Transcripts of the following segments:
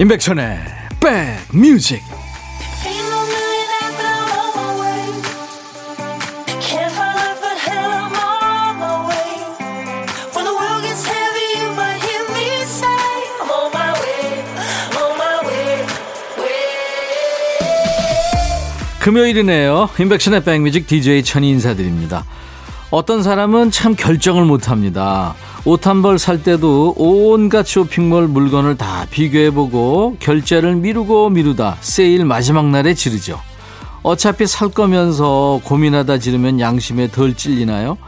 임백천의 백뮤직 금요일이네요. 임백천의 백뮤직 DJ 천이 인사드립니다. 어떤 사람은 참 결정을 못합니다. 옷 한 벌 살 때도 온갖 쇼핑몰 물건을 다 비교해보고 결제를 미루고 미루다 세일 마지막 날에 지르죠. 어차피 살 거면서 고민하다 지르면 양심에 덜 찔리나요?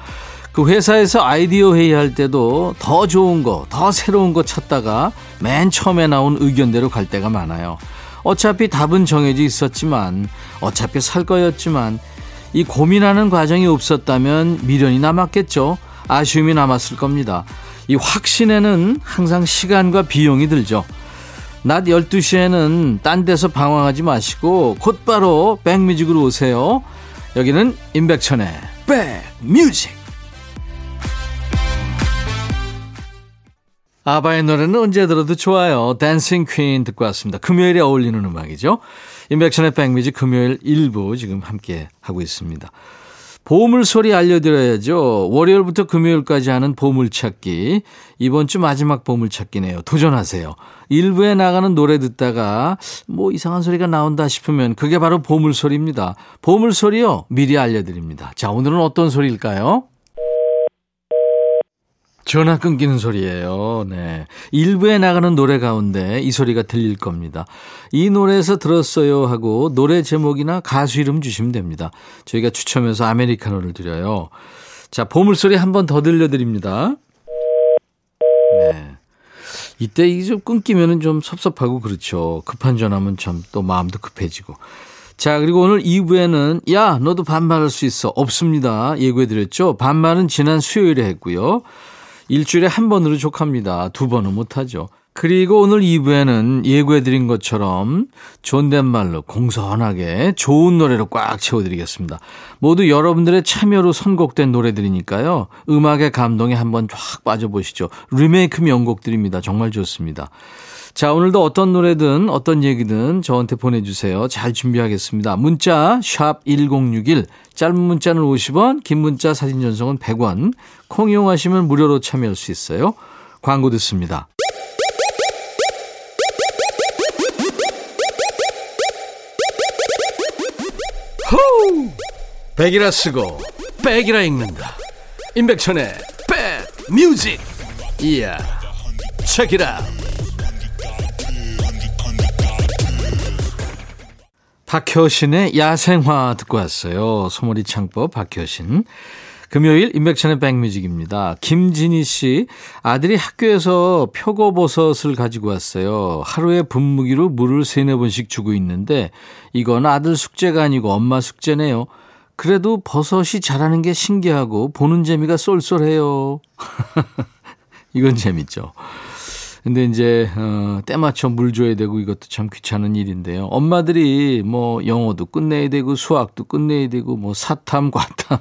그 회사에서 아이디어 회의할 때도 더 좋은 거, 더 새로운 거 찾다가 맨 처음에 나온 의견대로 갈 때가 많아요. 어차피 답은 정해져 있었지만 어차피 살 거였지만 이 고민하는 과정이 없었다면 미련이 남았겠죠. 아쉬움이 남았을 겁니다. 이 확신에는 항상 시간과 비용이 들죠. 낮 12시에는 딴 데서 방황하지 마시고 곧바로 백뮤직으로 오세요. 여기는 임백천의 백뮤직. 아바의 노래는 언제 들어도 좋아요. 댄싱 퀸 듣고 왔습니다. 금요일에 어울리는 음악이죠. 인백션의 백뮤직 금요일 1부 지금 함께 하고 있습니다. 보물 소리 알려드려야죠. 월요일부터 금요일까지 하는 보물찾기. 이번 주 마지막 보물찾기네요. 도전하세요. 1부에 나가는 노래 듣다가 뭐 이상한 소리가 나온다 싶으면 그게 바로 보물소리입니다. 보물소리요. 미리 알려드립니다. 자, 오늘은 어떤 소리일까요? 전화 끊기는 소리예요. 네. 일부에 나가는 노래 가운데 이 소리가 들릴 겁니다. 이 노래에서 들었어요 하고 노래 제목이나 가수 이름 주시면 됩니다. 저희가 추첨해서 아메리카노를 드려요. 자, 보물소리 한 번 더 들려드립니다. 네. 이때 이게 좀 끊기면은 좀 섭섭하고 그렇죠. 급한 전화면 참 또 마음도 급해지고. 자, 그리고 오늘 2부에는 야, 너도 반말할 수 있어. 없습니다. 예고해 드렸죠. 반말은 지난 수요일에 했고요. 일주일에 한 번으로 족합니다. 두 번은 못하죠. 그리고 오늘 2부에는 예고해드린 것처럼 존댓말로 공손하게 좋은 노래로 꽉 채워드리겠습니다. 모두 여러분들의 참여로 선곡된 노래들이니까요. 음악의 감동에 한번 쫙 빠져보시죠. 리메이크 명곡들입니다. 정말 좋습니다. 자, 오늘도 어떤 노래든 어떤 얘기든 저한테 보내주세요. 잘 준비하겠습니다. 문자 1061, 짧은 문자는 50원, 긴 문자 사진 전송은 100원, 콩 이용하시면 무료로 참여할 수 있어요. 광고 듣습니다. 호우! 백이라 쓰고 백이라 읽는다. 임백천의 백 뮤직. 이야. 책이라. 박효신의 야생화 듣고 왔어요. 소머리 창법 박효신. 금요일 인백천의 백뮤직입니다. 김진희 씨 아들이 학교에서 표고버섯을 가지고 왔어요. 하루에 분무기로 물을 세네 번씩 주고 있는데 이건 아들 숙제가 아니고 엄마 숙제네요. 그래도 버섯이 자라는 게 신기하고 보는 재미가 쏠쏠해요. 이건 재밌죠. 근데 이제 어, 때 맞춰 물 줘야 되고 이것도 참 귀찮은 일인데요. 엄마들이 뭐 영어도 끝내야 되고 수학도 끝내야 되고 뭐 사탐 과탐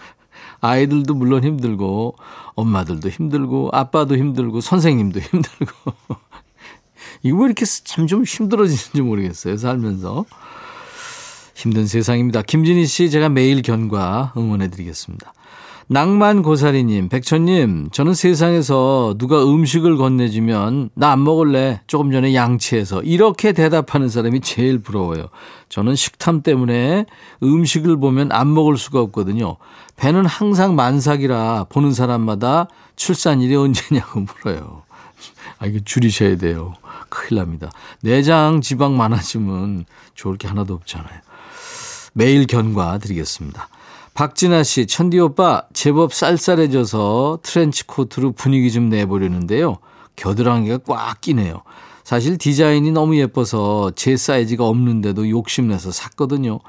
아이들도 물론 힘들고 엄마들도 힘들고 아빠도 힘들고 선생님도 힘들고 이거 왜 이렇게 참 좀 힘들어지는지 모르겠어요. 살면서. 힘든 세상입니다. 김진희 씨 제가 매일 견과 응원해 드리겠습니다. 낭만 고사리님, 백천님, 저는 세상에서 누가 음식을 건네주면 나 안 먹을래. 조금 전에 양치해서 이렇게 대답하는 사람이 제일 부러워요. 저는 식탐 때문에 음식을 보면 안 먹을 수가 없거든요. 배는 항상 만삭이라 보는 사람마다 출산일이 언제냐고 물어요. 아, 이거 줄이셔야 돼요. 큰일 납니다. 내장 지방 많아지면 좋을 게 하나도 없잖아요. 매일 견과 드리겠습니다. 박진아 씨, 천디 오빠 제법 쌀쌀해져서 트렌치 코트로 분위기 좀 내보려는데요. 겨드랑이가 꽉 끼네요. 사실 디자인이 너무 예뻐서 제 사이즈가 없는데도 욕심내서 샀거든요.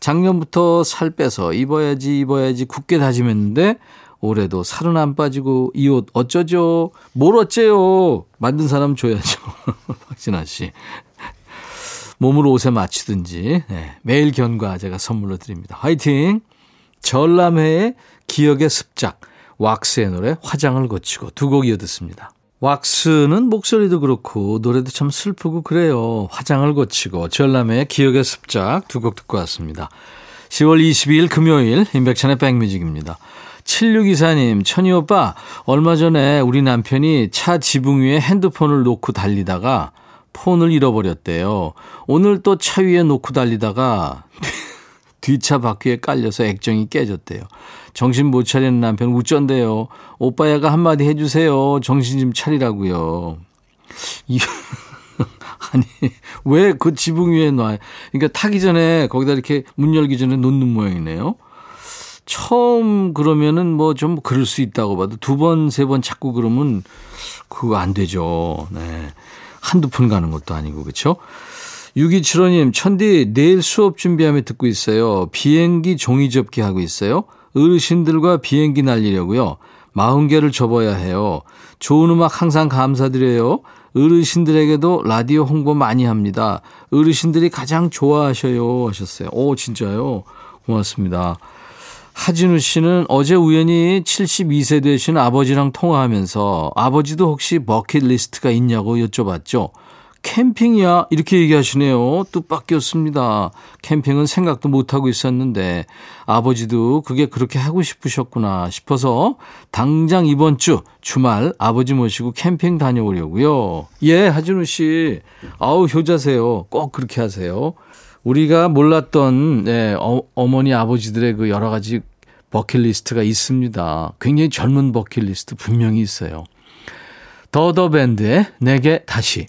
작년부터 살 빼서 입어야지 입어야지 굳게 다짐했는데 올해도 살은 안 빠지고 이 옷 어쩌죠? 뭘 어째요? 만든 사람 줘야죠. 박진아 씨. 몸을 옷에 맞추든지 네, 매일 견과 제가 선물로 드립니다. 화이팅! 전람회의 기억의 습작, 왁스의 노래 화장을 거치고 두 곡 이어 듣습니다. 왁스는 목소리도 그렇고 노래도 참 슬프고 그래요. 화장을 고치고 전람회의 기억의 습작 두 곡 듣고 왔습니다. 10월 22일 금요일 임백천의 백뮤직입니다. 7624님, 천희 오빠, 얼마 전에 우리 남편이 차 지붕 위에 핸드폰을 놓고 달리다가 폰을 잃어버렸대요. 오늘 또 차 위에 놓고 달리다가 뒷차 바퀴에 깔려서 액정이 깨졌대요. 정신 못 차리는 남편 우쩐대요. 오빠야가 한마디 해주세요. 정신 좀 차리라고요. 이 아니 왜 그 지붕 위에 놔요? 그러니까 타기 전에 거기다 이렇게 문 열기 전에 놓는 모양이네요. 처음 그러면은 뭐 좀 그럴 수 있다고 봐도 두 번, 세 번 자꾸 그러면 그거 안 되죠. 네. 한두 푼 가는 것도 아니고, 그렇죠? 6275님, 천디, 내일 수업 준비하며 듣고 있어요. 비행기 종이 접기 하고 있어요. 어르신들과 비행기 날리려고요. 40개를 접어야 해요. 좋은 음악 항상 감사드려요. 어르신들에게도 라디오 홍보 많이 합니다. 어르신들이 가장 좋아하셔요. 하셨어요. 오, 진짜요? 고맙습니다. 하진우 씨는 어제 우연히 72세 되신 아버지랑 통화하면서 아버지도 혹시 버킷리스트가 있냐고 여쭤봤죠. 캠핑이야 이렇게 얘기하시네요. 뜻밖이었습니다. 캠핑은 생각도 못하고 있었는데 아버지도 그게 그렇게 하고 싶으셨구나 싶어서 당장 이번 주 주말 아버지 모시고 캠핑 다녀오려고요. 예, 하진우 씨. 아우 효자세요. 꼭 그렇게 하세요. 우리가 몰랐던 네, 어, 어머니 아버지들의 그 여러 가지 버킷리스트가 있습니다. 굉장히 젊은 버킷리스트 분명히 있어요. 더더밴드의 내게 다시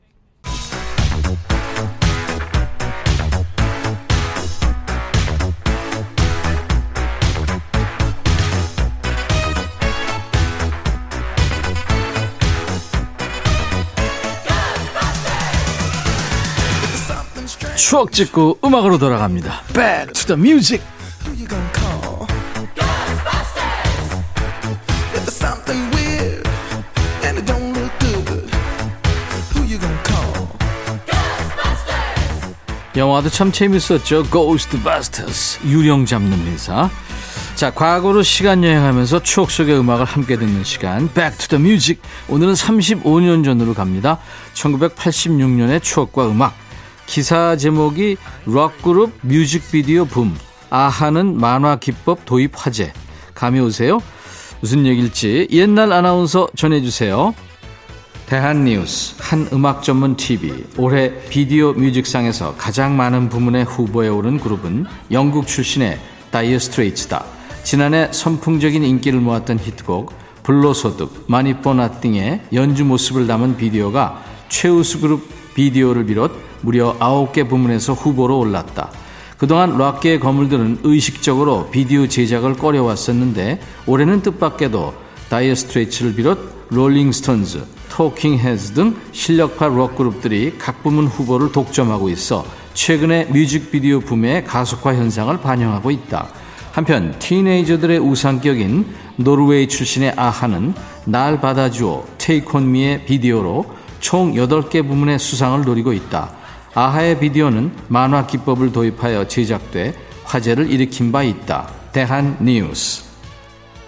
추억 찍고 음악으로 돌아갑니다. Back to the music. 영화도 참 재밌었죠. Ghostbusters. 유령 잡는 미사. 자, 과거로 시간 여행하면서 추억 속의 음악을 함께 듣는 시간. Back to the music. 오늘은 35년 전으로 갑니다. 1986년의 추억과 음악. 기사 제목이 록그룹 뮤직비디오 붐. 아하는 만화 기법 도입 화제. 감이 오세요? 무슨 얘기일지 옛날 아나운서 전해주세요. 대한뉴스 한 음악 전문 TV 올해 비디오 뮤직상에서 가장 많은 부문에 후보에 오른 그룹은 영국 출신의 다이어 스트레이츠다. 지난해 선풍적인 인기를 모았던 히트곡 불로소득 Money for Nothing의 연주 모습을 담은 비디오가 최우수 그룹 비디오를 비롯 무려 9개 부문에서 후보로 올랐다. 그동안 락계의 거물들은 의식적으로 비디오 제작을 꺼려왔었는데 올해는 뜻밖에도 다이어 스트레이츠를 비롯 롤링스톤즈, 토킹 헤즈 등 실력파 록 그룹들이 각 부문 후보를 독점하고 있어 최근의 뮤직비디오 붐의 가속화 현상을 반영하고 있다. 한편 틴에이저들의 우상격인 노르웨이 출신의 아하는 날 받아주어 Take On Me의 비디오로 총 8개 부문의 수상을 노리고 있다. 아하의 비디오는 만화 기법을 도입하여 제작돼 화제를 일으킨 바 있다. 대한 뉴스.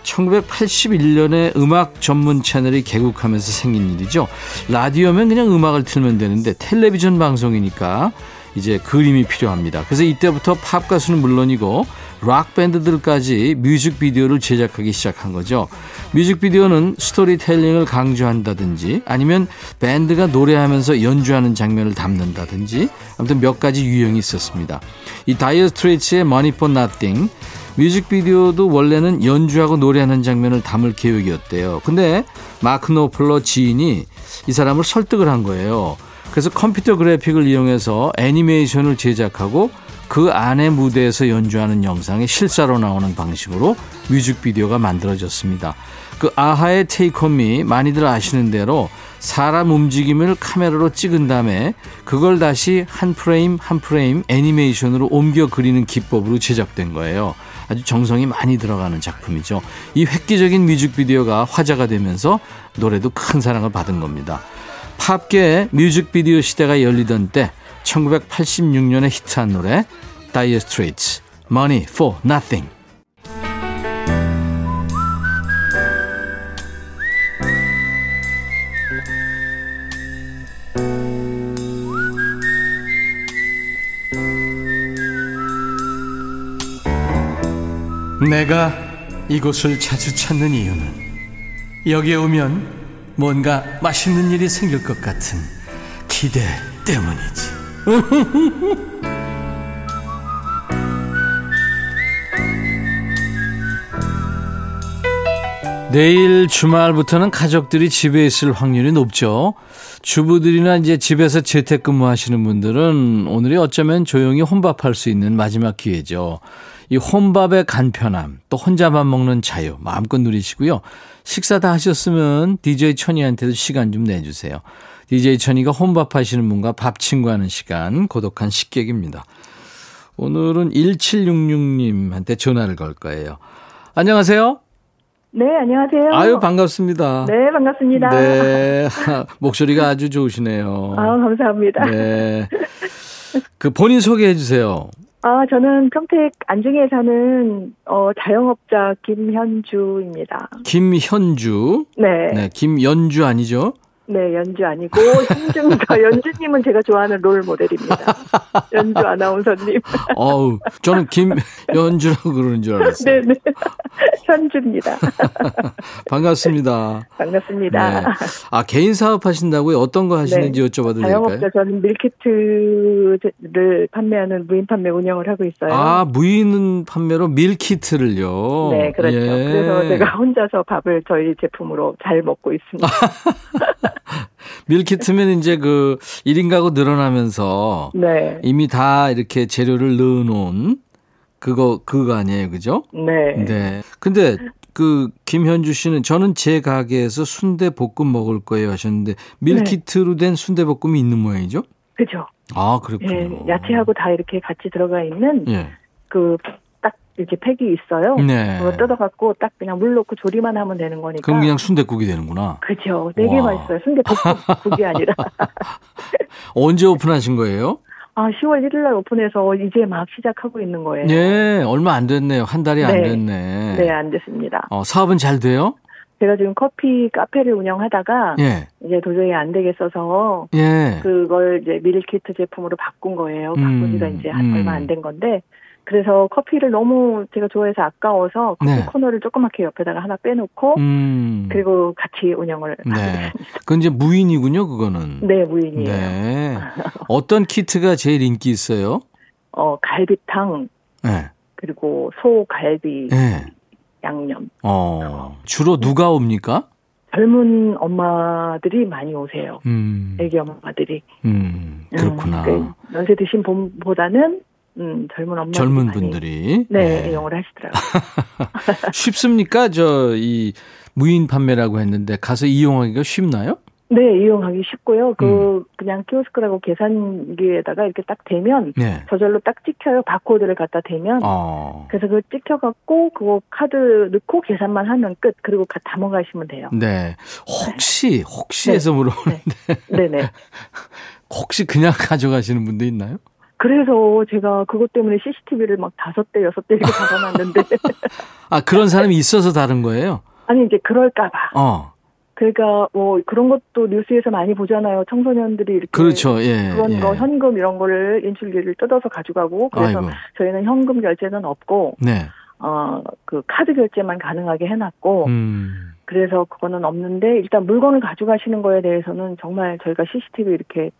1981년에 음악 전문 채널이 개국하면서 생긴 일이죠. 라디오면 그냥 음악을 틀면 되는데 텔레비전 방송이니까 이제 그림이 필요합니다. 그래서 이때부터 팝 가수는 물론이고 락 밴드들까지 뮤직비디오를 제작하기 시작한 거죠. 뮤직비디오는 스토리텔링을 강조한다든지 아니면 밴드가 노래하면서 연주하는 장면을 담는다든지 아무튼 몇 가지 유형이 있었습니다. 이 다이어 스트레이츠의 Money for Nothing 뮤직비디오도 원래는 연주하고 노래하는 장면을 담을 계획이었대요. 근데 마크 노플러 지인이 이 사람을 설득을 한 거예요. 그래서 컴퓨터 그래픽을 이용해서 애니메이션을 제작하고 그 안에 무대에서 연주하는 영상이 실사로 나오는 방식으로 뮤직비디오가 만들어졌습니다. 그 아하의 Take On Me 많이들 아시는 대로 사람 움직임을 카메라로 찍은 다음에 그걸 다시 한 프레임 한 프레임 애니메이션으로 옮겨 그리는 기법으로 제작된 거예요. 아주 정성이 많이 들어가는 작품이죠. 이 획기적인 뮤직비디오가 화제가 되면서 노래도 큰 사랑을 받은 겁니다. 팝계의 뮤직비디오 시대가 열리던 때 1986년에 히트한 노래 다이어 스트레이츠 Money for Nothing. 내가 이곳을 자주 찾는 이유는 여기에 오면 뭔가 맛있는 일이 생길 것 같은 기대 때문이지. 내일 주말부터는 가족들이 집에 있을 확률이 높죠. 주부들이나 이제 집에서 재택근무 하시는 분들은 오늘이 어쩌면 조용히 혼밥할 수 있는 마지막 기회죠. 이 혼밥의 간편함, 또 혼자만 먹는 자유 마음껏 누리시고요. 식사 다 하셨으면 DJ 천이한테도 시간 좀 내주세요. DJ 천이가 혼밥 하시는 분과 밥 친구 하는 시간, 고독한 식객입니다. 오늘은 1766님한테 전화를 걸 거예요. 안녕하세요. 네, 안녕하세요. 아유, 반갑습니다. 네, 반갑습니다. 네. 목소리가 아주 좋으시네요. 아, 감사합니다. 네. 그 본인 소개해 주세요. 아, 저는 평택 안중에 사는 어 자영업자 김현주입니다. 김현주. 네. 네, 김연주 아니죠? 네, 연주 아니고 신중서 연주님은 제가 좋아하는 롤 모델입니다. 연주 아나운서님. 어우, 저는 김연주라고 그러는 줄 알았어요. 네, 네. 현주입니다. 반갑습니다. 반갑습니다. 네. 아, 개인 사업 하신다고요? 어떤 거 하시는지 네. 여쭤봐도 자영업자 될까요? 저는 밀키트를 판매하는 무인 판매 운영을 하고 있어요. 아, 무인 판매로 밀키트를요. 네, 그렇죠. 예. 그래서 제가 혼자서 밥을 저희 제품으로 잘 먹고 있습니다. 밀키트면 이제 그 1인 가구 늘어나면서 네. 이미 다 이렇게 재료를 넣어 놓은 그거 그거 아니에요. 그죠? 네. 네. 근데 그 김현주 씨는 저는 제 가게에서 순대 볶음 먹을 거예요 하셨는데 밀키트로 된 순대 볶음이 있는 모양이죠? 그죠. 아, 예, 그렇군요. 야채하고 다 이렇게 같이 들어가 있는 예. 그딱 이렇게 팩이 있어요. 네. 그거 뜯어갖고 딱 그냥 물 넣고 조리만 하면 되는 거니까. 그럼 그냥 순대국이 되는구나. 그죠. 되게 와. 맛있어요. 순대 볶음국이 아니라. 언제 오픈하신 거예요? 아, 10월 1일 날 오픈해서 이제 막 시작하고 있는 거예요. 예, 얼마 안 됐네요. 한 달이 안 네. 됐네. 네, 안 됐습니다. 어, 사업은 잘 돼요? 제가 지금 커피 카페를 운영하다가 예. 이제 도저히 안 되겠어서 예. 그걸 이제 밀키트 제품으로 바꾼 거예요. 바꾼 지가 음, 이제 한 음. 얼마 안 된 건데 그래서 커피를 너무 제가 좋아해서 아까워서 커피 네. 코너를 조그맣게 옆에다가 하나 빼놓고 음. 그리고 같이 운영을 네. 있습니다. 그건 이제 무인이군요, 그거는. 네, 무인이에요. 네. 어떤 키트가 제일 인기 있어요? 어, 갈비탕 네. 그리고 소갈비 네. 양념. 어, 주로 누가 옵니까? 젊은 엄마들이 많이 오세요. 음, 애기 엄마들이. 음, 그렇구나. 음, 그 연세 드신 분보다는 음, 젊은 엄마 젊은 분들이. 네, 이용을 하시더라고요. 쉽습니까? 저, 이, 무인 판매라고 했는데 가서 이용하기가 쉽나요? 네, 이용하기 쉽고요. 그 음. 그냥 키오스크라고 계산기에다가 이렇게 딱 대면 네. 저절로 딱 찍혀요. 바코드를 갖다 대면. 어. 그래서 그걸 찍혀 갖고 그거 카드 넣고 계산만 하면 끝. 그리고 가- 담아 가시면 돼요. 네. 혹시, 혹시 네. 해서 물어보는데, 네 네. 혹시 그냥 가져가시는 분도 있나요? 그래서 제가 그것 때문에 CCTV를 막 다섯 대 여섯 대 이렇게 박아놨는데 아, 그런 사람이 있어서 다른 거예요? 아니 이제 그럴까봐. 어. 그러니까 뭐 그런 것도 뉴스에서 많이 보잖아요. 청소년들이 이렇게 그렇죠. 예. 그런 예. 거 현금 이런 거를 인출기를 뜯어서 가져가고 그래서 아이고. 저희는 현금 결제는 없고 네. 어그 카드 결제만 가능하게 해놨고 음. 그래서 그거는 없는데 일단 물건을 가져가시는 거에 대해서는 정말 저희가 CCTV 이렇게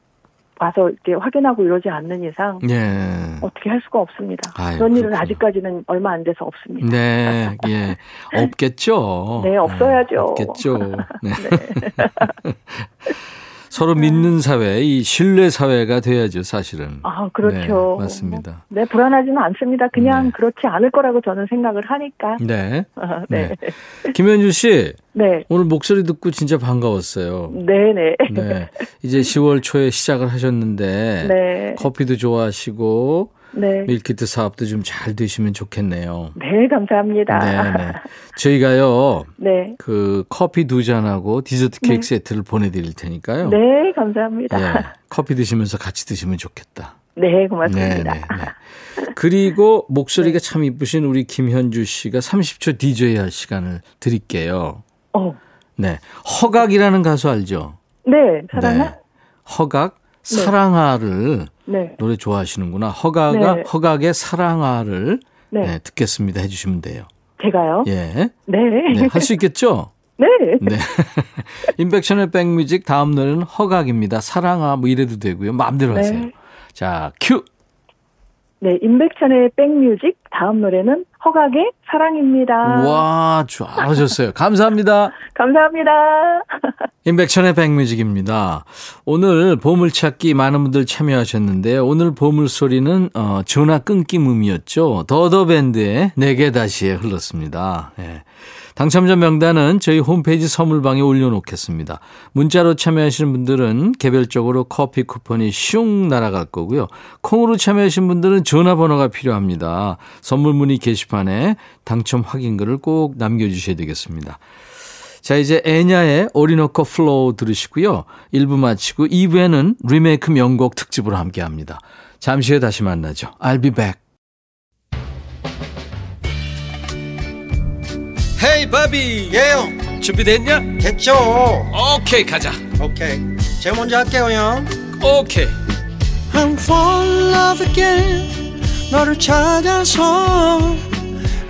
와서 이렇게 확인하고 이러지 않는 이상 예. 어떻게 할 수가 없습니다. 아유, 그런 일은 그렇군요. 아직까지는 얼마 안 돼서 없습니다. 네, 예. 없겠죠. 네, 없어야죠. 없겠죠. 네. 서로 믿는 사회, 이 신뢰 사회가 돼야죠, 사실은. 아, 그렇죠. 네, 맞습니다. 네, 불안하지는 않습니다. 그냥 네. 그렇지 않을 거라고 저는 생각을 하니까. 네. 아, 네. 김현주 씨, 네. 오늘 목소리 듣고 진짜 반가웠어요. 네, 네. 네. 이제 10월 초에 시작을 하셨는데, 네. 커피도 좋아하시고, 네. 밀키트 사업도 좀 잘 되시면 좋겠네요. 네, 감사합니다. 네, 네. 저희가요, 네. 그 커피 두 잔하고 디저트 케이크 네. 세트를 보내드릴 테니까요. 네, 감사합니다. 예, 커피 드시면서 같이 드시면 좋겠다. 네, 고맙습니다. 네, 네, 네. 그리고 목소리가 참 이쁘신 우리 김현주 씨가 30초 DJ 할 시간을 드릴게요. 어, 네. 허각이라는 가수 알죠? 네, 사랑아? 네. 허각, 사랑아를 네. 노래 좋아하시는구나. 허각가, 네. 허각의 사랑아를 네. 네, 듣겠습니다. 해주시면 돼요. 제가요? 예. 네. 네, 할 수 있겠죠? 네. 네. 인백션의 백뮤직 다음 노래는 허각입니다. 사랑아 뭐 이래도 되고요. 마음대로 하세요. 네. 자, 큐. 네, 임백천의 백뮤직 다음 노래는 허각의 사랑입니다. 와, 잘하셨어요. 감사합니다. 감사합니다. 인백천의 백뮤직입니다. 오늘 보물찾기 많은 분들 참여하셨는데 오늘 보물소리는 어, 전화 끊김 음이었죠. 더더밴드의 내게 다시에 흘렀습니다. 예. 당첨자 명단은 저희 홈페이지 선물방에 올려놓겠습니다. 문자로 참여하시는 분들은 개별적으로 커피 쿠폰이 슝 날아갈 거고요. 콩으로 참여하신 분들은 전화번호가 필요합니다. 선물 문의 게시판 에 당첨 확인글을 꼭 남겨주셔야 되겠습니다. 자, 이제 엔야의 Orinoco Flow 들으시고요. 1부 마치고 2부에는 리메이크 명곡 특집으로 함께 합니다. 잠시 후에 다시 만나죠. I'll be back. 헤이 바비 예요 준비됐냐? 됐죠 오케이 가자 오케이 제가 먼저 할게요 형 오케이 I'm fall in love again 너를 찾아서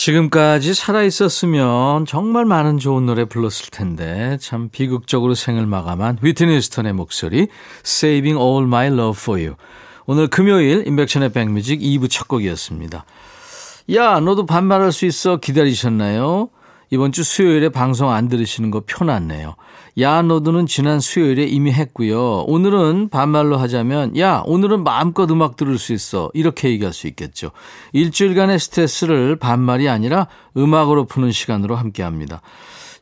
지금까지 살아있었으면 정말 많은 좋은 노래 불렀을 텐데 참 비극적으로 생을 마감한 휘트니 스턴의 목소리 Saving All My Love For You 오늘 금요일 인백션의 백뮤직 2부 첫 곡이었습니다. 야 너도 반말할 수 있어 기다리셨나요? 이번 주 수요일에 방송 안 들으시는 거 표났네요. 야 너도는 지난 수요일에 이미 했고요. 오늘은 반말로 하자면 야 오늘은 마음껏 음악 들을 수 있어. 이렇게 얘기할 수 있겠죠. 일주일간의 스트레스를 반말이 아니라 음악으로 푸는 시간으로 함께 합니다.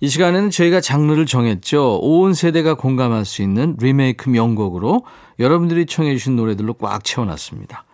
이 시간에는 저희가 장르를 정했죠. 온 세대가 공감할 수 있는 리메이크 명곡으로 여러분들이 청해 주신 노래들로 꽉 채워놨습니다.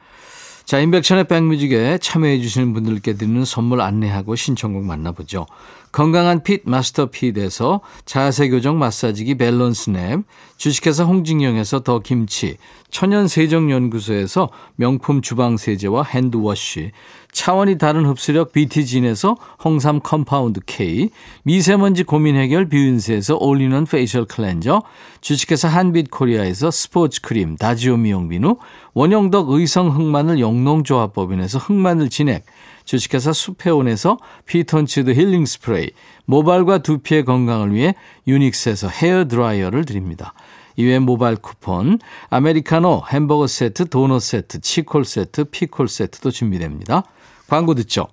자, 임백천의 백뮤직에 참여해 주시는 분들께 드리는 선물 안내하고 신청곡 만나보죠. 건강한 fit 마스터 핏에서 자세 교정 마사지기 밸런스 냅, 주식회사 홍진영에서 더 김치, 천연 세정 연구소에서 명품 주방 세제와 hand wash, 차원이 다른 흡수력 BT진에서 홍삼 compound K, 미세먼지 고민 해결 뷰인스에서 올리는 facial cleanser, 주식회사 한빛 코리아에서 스포츠 크림 다지오 미용 비누, 원형덕 의성 흑마늘 영농조합법인에서 흑마늘 진액, 주식회사 수페온에서 피톤치드 힐링 스프레이, 모발과 두피의 건강을 위해 유닉스에서 헤어 드라이어를 드립니다. 이외 모바일 쿠폰, 아메리카노, 햄버거 세트, 도넛 세트, 치콜 세트, 피콜 세트도 준비됩니다. 광고 듣죠.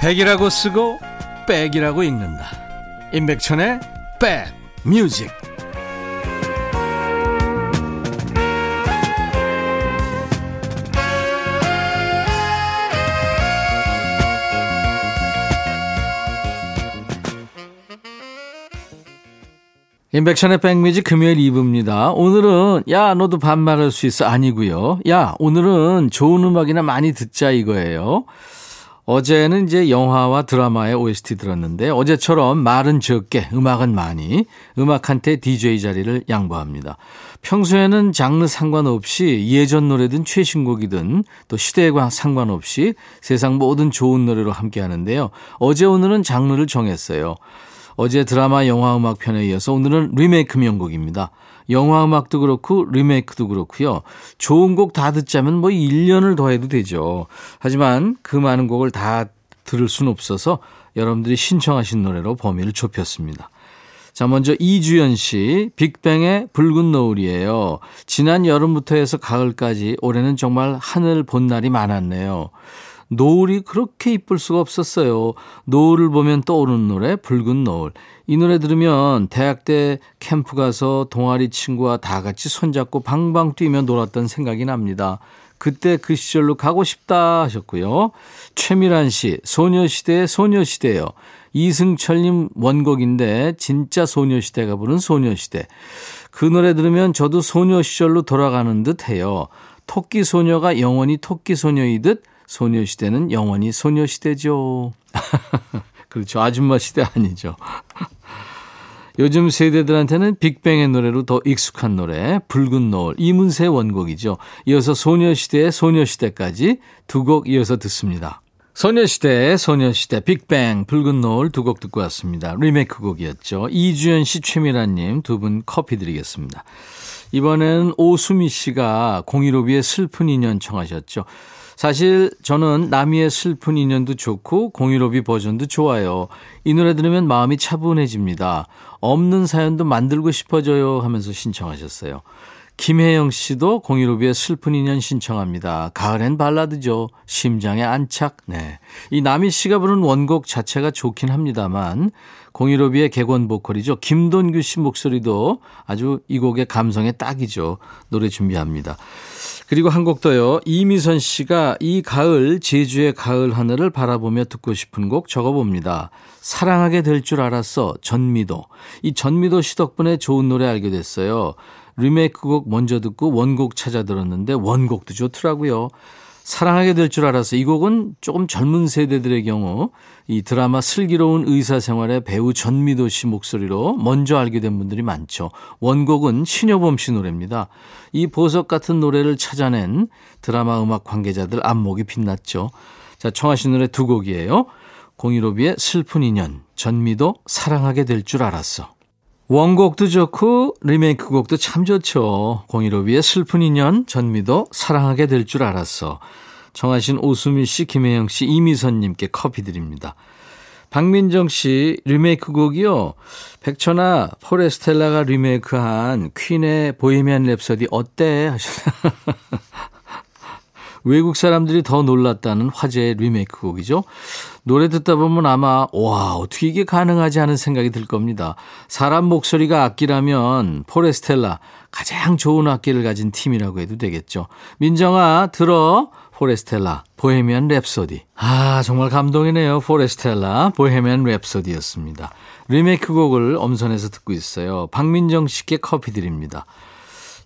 백이라고 쓰고 백이라고 읽는다. 임백천의 백 뮤직. 인백션의 백미지 금요일 2부입니다. 오늘은 야 너도 반말할 수 있어 아니고요. 야 오늘은 좋은 음악이나 많이 듣자 이거예요. 어제는 이제 영화와 드라마의 OST 들었는데 어제처럼 말은 적게 음악은 많이 음악한테 DJ 자리를 양보합니다. 평소에는 장르 상관없이 예전 노래든 최신곡이든 또 시대에 상관없이 세상 모든 좋은 노래로 함께 하는데요. 어제 오늘은 장르를 정했어요. 어제 드라마 영화 음악 편에 이어서 오늘은 리메이크 명곡입니다. 영화 음악도 그렇고 리메이크도 그렇고요. 좋은 곡 다 듣자면 뭐 1년을 더 해도 되죠. 하지만 그 많은 곡을 다 들을 수는 없어서 여러분들이 신청하신 노래로 범위를 좁혔습니다. 자, 먼저 이주연 씨, 빅뱅의 붉은 노을이에요. 지난 여름부터 해서 가을까지 올해는 정말 하늘 본 날이 많았네요. 노을이 그렇게 이쁠 수가 없었어요. 노을을 보면 떠오르는 노래 붉은 노을. 이 노래 들으면 대학 때 캠프 가서 동아리 친구와 다 같이 손잡고 방방 뛰며 놀았던 생각이 납니다. 그때 그 시절로 가고 싶다 하셨고요. 최미란 씨, 소녀시대의 소녀시대요. 이승철님 원곡인데 진짜 소녀시대가 부른 소녀시대. 그 노래 들으면 저도 소녀 시절로 돌아가는 듯 해요. 토끼 소녀가 영원히 토끼 소녀이듯 소녀시대는 영원히 소녀시대죠. 그렇죠. 아줌마 시대 아니죠. 요즘 세대들한테는 빅뱅의 노래로 더 익숙한 노래 붉은 노을 이문세 원곡이죠. 이어서 소녀시대의 소녀시대까지 두 곡 이어서 듣습니다. 소녀시대, 소녀시대, 빅뱅, 붉은 노을 두 곡 듣고 왔습니다. 리메이크 곡이었죠. 이주연 씨, 최미란 님 두 분 커피 드리겠습니다. 이번엔 오수미 씨가 015B의 슬픈 인연 청하셨죠. 사실 저는 나미의 슬픈 인연도 좋고 공유로비 버전도 좋아요. 이 노래 들으면 마음이 차분해집니다. 없는 사연도 만들고 싶어져요 하면서 신청하셨어요. 김혜영 씨도 공유로비의 슬픈 인연 신청합니다. 가을엔 발라드죠. 심장의 안착. 네. 이 나미 씨가 부른 원곡 자체가 좋긴 합니다만 공유로비의 객원 보컬이죠. 김돈규 씨 목소리도 아주 이 곡의 감성에 딱이죠. 노래 준비합니다. 그리고 한 곡 더요. 이미선 씨가 이 가을 제주의 가을 하늘을 바라보며 듣고 싶은 곡 적어봅니다. 사랑하게 될 줄 알았어 전미도. 이 전미도 씨 덕분에 좋은 노래 알게 됐어요. 리메이크 곡 먼저 듣고 원곡 찾아 들었는데 원곡도 좋더라고요. 사랑하게 될 줄 알았어. 이 곡은 조금 젊은 세대들의 경우 이 드라마 슬기로운 의사생활의 배우 전미도 씨 목소리로 먼저 알게 된 분들이 많죠. 원곡은 신여범 씨 노래입니다. 이 보석 같은 노래를 찾아낸 드라마 음악 관계자들 안목이 빛났죠. 자, 청하신 노래 두 곡이에요. 공일오비의 슬픈 인연, 전미도 사랑하게 될 줄 알았어. 원곡도 좋고 리메이크 곡도 참 좋죠. 공일오비의 슬픈 인연, 전미도 사랑하게 될 줄 알았어. 정하신 오수미 씨, 김혜영 씨, 이미선 님께 커피 드립니다. 박민정 씨 리메이크 곡이요. 백천아, 포레스텔라가 리메이크한 퀸의 Bohemian Rhapsody 어때? 하셨어요. 외국 사람들이 더 놀랐다는 화제의 리메이크 곡이죠. 노래 듣다 보면 아마 와 어떻게 이게 가능하지 하는 생각이 들 겁니다. 사람 목소리가 악기라면 포레스텔라 가장 좋은 악기를 가진 팀이라고 해도 되겠죠. 민정아 들어 포레스텔라 Bohemian Rhapsody. 아 정말 감동이네요. 포레스텔라 Bohemian Rhapsody였습니다. 리메이크 곡을 엄선해서 듣고 있어요. 박민정 씨께 커피 드립니다.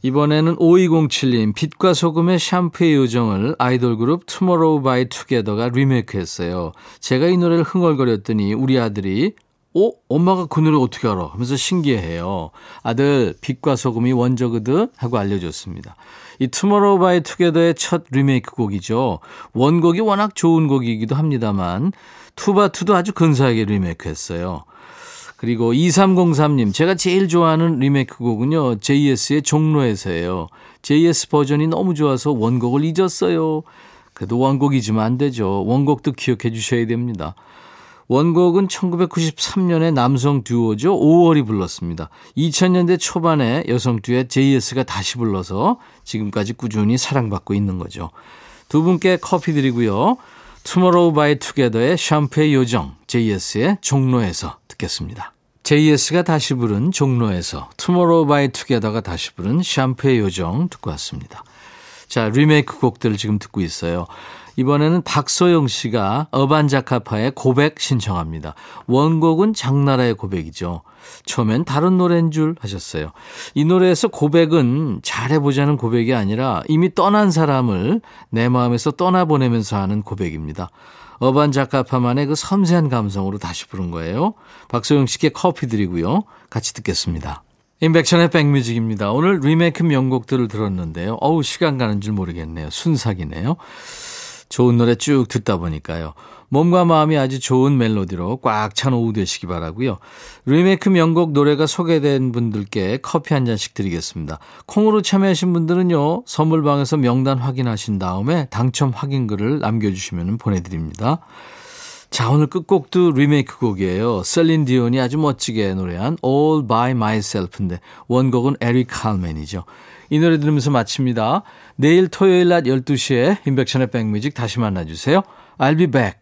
이번에는 5207님, 빛과 소금의 샴푸의 요정을 아이돌 그룹 투모로우 바이 투게더가 리메이크 했어요. 제가 이 노래를 흥얼거렸더니 우리 아들이 어? 엄마가 그 노래 어떻게 알아? 하면서 신기해해요. 아들, 빛과 소금이 원조거든? 하고 알려줬습니다. 이 투모로우 바이 투게더의 첫 리메이크 곡이죠. 원곡이 워낙 좋은 곡이기도 합니다만, 투바투도 아주 근사하게 리메이크했어요. 그리고 2303님, 제가 제일 좋아하는 리메이크 곡은요, JS의 종로에서예요. JS 버전이 너무 좋아서 원곡을 잊었어요. 그래도 원곡 잊으면 안 되죠. 원곡도 기억해 주셔야 됩니다. 원곡은 1993년에 남성 듀오죠. 5월이 불렀습니다. 2000년대 초반에 여성 듀엣 JS가 다시 불러서 지금까지 꾸준히 사랑받고 있는 거죠. 두 분께 커피 드리고요. 투모로우 바이 투게더의 샴푸의 요정, JS의 종로에서 듣겠습니다. JS가 다시 부른 종로에서 투모로우 바이 투게더가 다시 부른 샴푸의 요정 듣고 왔습니다. 자, 리메이크 곡들을 지금 듣고 있어요. 이번에는 박소영 씨가 어반자카파의 고백 신청합니다. 원곡은 장나라의 고백이죠. 처음엔 다른 노래인 줄 하셨어요. 이 노래에서 고백은 잘해보자는 고백이 아니라 이미 떠난 사람을 내 마음에서 떠나보내면서 하는 고백입니다. 어반 자카파만의 그 섬세한 감성으로 다시 부른 거예요. 박소영 씨께 커피 드리고요. 같이 듣겠습니다. 인백션의 백뮤직입니다. 오늘 리메이크 명곡들을 들었는데요. 어우, 시간 가는 줄 모르겠네요. 순삭이네요. 좋은 노래 쭉 듣다 보니까요. 몸과 마음이 아주 좋은 멜로디로 꽉 찬 오후 되시기 바라고요. 리메이크 명곡 노래가 소개된 분들께 커피 한 잔씩 드리겠습니다. 콩으로 참여하신 분들은요. 선물방에서 명단 확인하신 다음에 당첨 확인글을 남겨주시면 보내드립니다. 자, 오늘 끝곡도 리메이크 곡이에요. 셀린 디온이 아주 멋지게 노래한 All by Myself인데 원곡은 에릭 칼맨이죠. 이 노래 들으면서 마칩니다. 내일 토요일 낮 12시에 인백션의 백뮤직 다시 만나주세요. I'll be back.